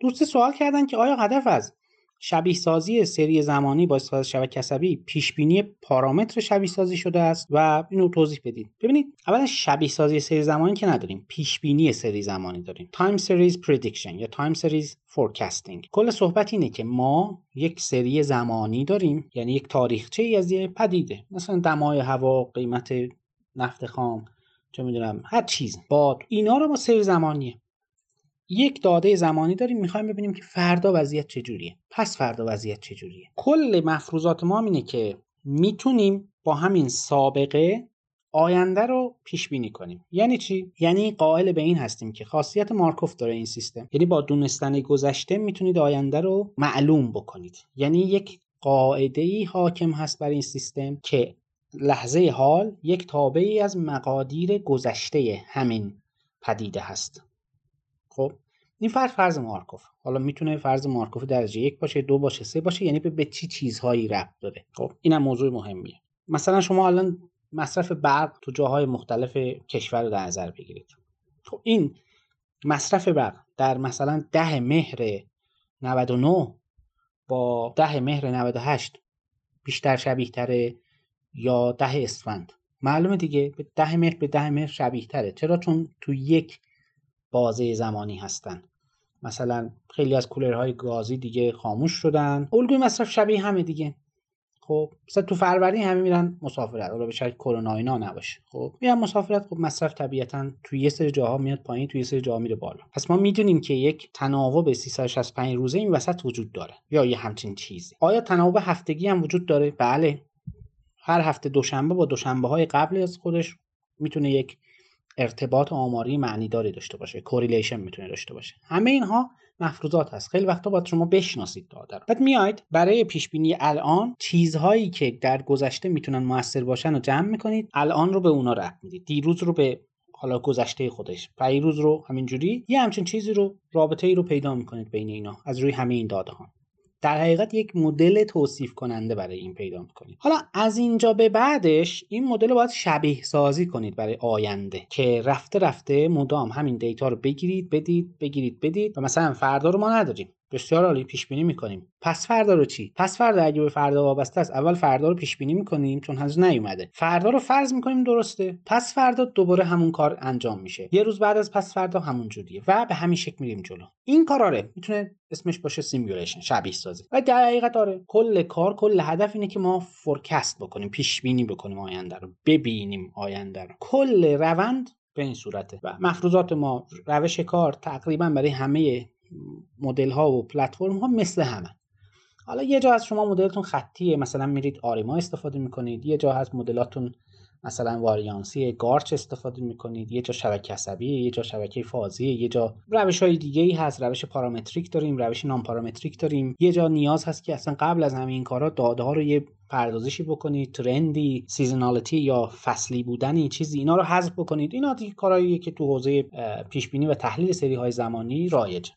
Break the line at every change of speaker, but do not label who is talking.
دوست سوال کردن که آیا هدف از شبیه سازی سری زمانی با استفاده از شبکه عصبی پیش بینی پارامتر شبیه سازی شده است و اینو توضیح بدید ببینید اولا شبیه سازی سری زمانی که نداریم پیش بینی سری زمانی داریم. time series prediction یا time series forecasting کل صحبت اینه که ما یک سری زمانی داریم یعنی یک تاریخچه ای از یه پدیده. مثلا دمای هوا قیمت نفت خام چه می‌دونم هر چیز. باد. اینا رو ما سری زمانیه. یک داده زمانی داریم می‌خوایم ببینیم که فردا وضعیت چجوریه. پس فردا وضعیت چجوریه؟ کل مفروضات ما اینه که می‌تونیم با همین سابقه آینده رو پیش بینی کنیم. یعنی چی؟ یعنی قائل به این هستیم که خاصیت مارکوف داره این سیستم. یعنی با دونستن گذشته می‌تونید آینده رو معلوم بکنید. یعنی یک قاعده ای حاکم هست بر این سیستم که لحظه حال یک تابعی از مقادیر گذشته همین پدیده هست. خب این فرض فرض مارکوف. حالا می‌تونه فرض مارکوف درجه یک باشه دو باشه سه باشه یعنی به چی چیزهایی ربط داره. خب اینم موضوع مهمیه. مثلا شما الان مصرف برق تو جاهای مختلف کشور رو در نظر بگیرید. خب این مصرف برق در مثلا ده مهر 99 با ده مهر 98 بیشتر شبیه تره یا ده اسفند. معلومه دیگه به ده مهر به ده مهر شبیه تره چرا؟ چون تو یک بازه زمانی هستن. مثلا خیلی از کولرهای گازی دیگه خاموش شدن. الگوی مصرف شبیه همه دیگه. خب مثلا تو فروردین همه میرن مسافرت. حالا به شکل کرونا اینا نباشه. خب میرن مسافرت. خب مصرف طبیعتا تو یه سری جاها میاد پایین تو یه سری جاها میره بالا. پس ما می‌دونیم که یک تناوب 365 روزه این وسط وجود داره. یا یه همچین چیزی. آیا تناوب هفتگی هم وجود داره؟ بله. هر هفته دوشنبه با دوشنبه های قبل از خودش می‌تونه یک ارتباط آماری معنیداری داشته باشه. کوریلیشن می‌تونه داشته باشه. همه اینها مفروضات هست. خیلی وقتا باید شما بشناسید داده رو. بعد میاید برای پیش بینی الان چیزهایی که در گذشته می‌تونن موثر باشن رو جمع می‌کنید الان رو به اونا رفت می‌دید. دیروز رو به حالا گذشته خودش پیروز رو همینجوری یه همچین چیزی رو رابطه ای رو پیدا می‌کنید بین اینا. از روی همه این داده ها در حقیقت یک مدل توصیف کننده برای این پیدا می‌کنید. حالا از اینجا به بعدش این مدل رو باید شبیه سازی کنید برای آینده که رفته رفته مدام همین دیتا رو بگیرید بدید بگیرید بدید و مثلا فردا رو ما نداریم. بسیار عالی پیش بینی می‌کنیم. پس فردا رو چی؟ پس فردا اگه به فردا وابسته است اول فردا رو پیش بینی می‌کنیم چون هنوز نیومده. فردا رو فرض می‌کنیم درسته. پس فردا دوباره همون کار انجام میشه. یه روز بعد از پس فردا همون جوریه و به همین شکل میریم جلو. این کار آره می‌تونه اسمش باشه simulation شبیه سازی. و در حقیقت آره کل کار کل هدف اینه که ما forecast بکنیم پیش بینی بکنیم آینده رو ببینیم آینده رو. کل روند به این صورته. و مفروضات ما روش کار تقریبا برای همه مدل ها و پلتفرم ها مثل همه. حالا یه جا از شما مدلتون خطیه مثلا میرید ARIMA استفاده می‌کنید یه جا از مدلاتون مثلا واریانسی GARCH استفاده می‌کنید یه جا شبکه عصبی یه جا شبکه فازی یه جا روش های دیگه ای هست روش پارامتریک داریم روش نان پارامتریک داریم. یه جا نیاز هست که اصلا قبل از همین کارا داده ها رو یه پردازشی بکنید trend ی seasonality یا فصلی بودنی چیزی اینا رو حذف بکنید. اینا دیگه کارهاییه که تو حوزه پیش بینی و تحلیل سری های زمانی رایج